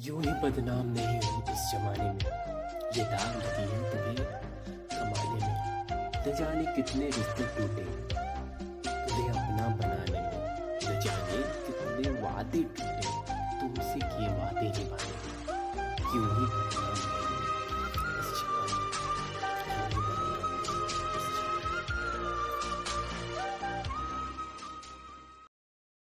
यूँ ही बदनाम नहीं हो इस जमाने में। ये दाग लगी है तुम्हें कमाने में। न जाने कितने रिश्ते टूटे। तुम्हें अपना बनाने में। न जाने कितने वादे टूटे। तुमसे किए वादे निभाने यूँ ही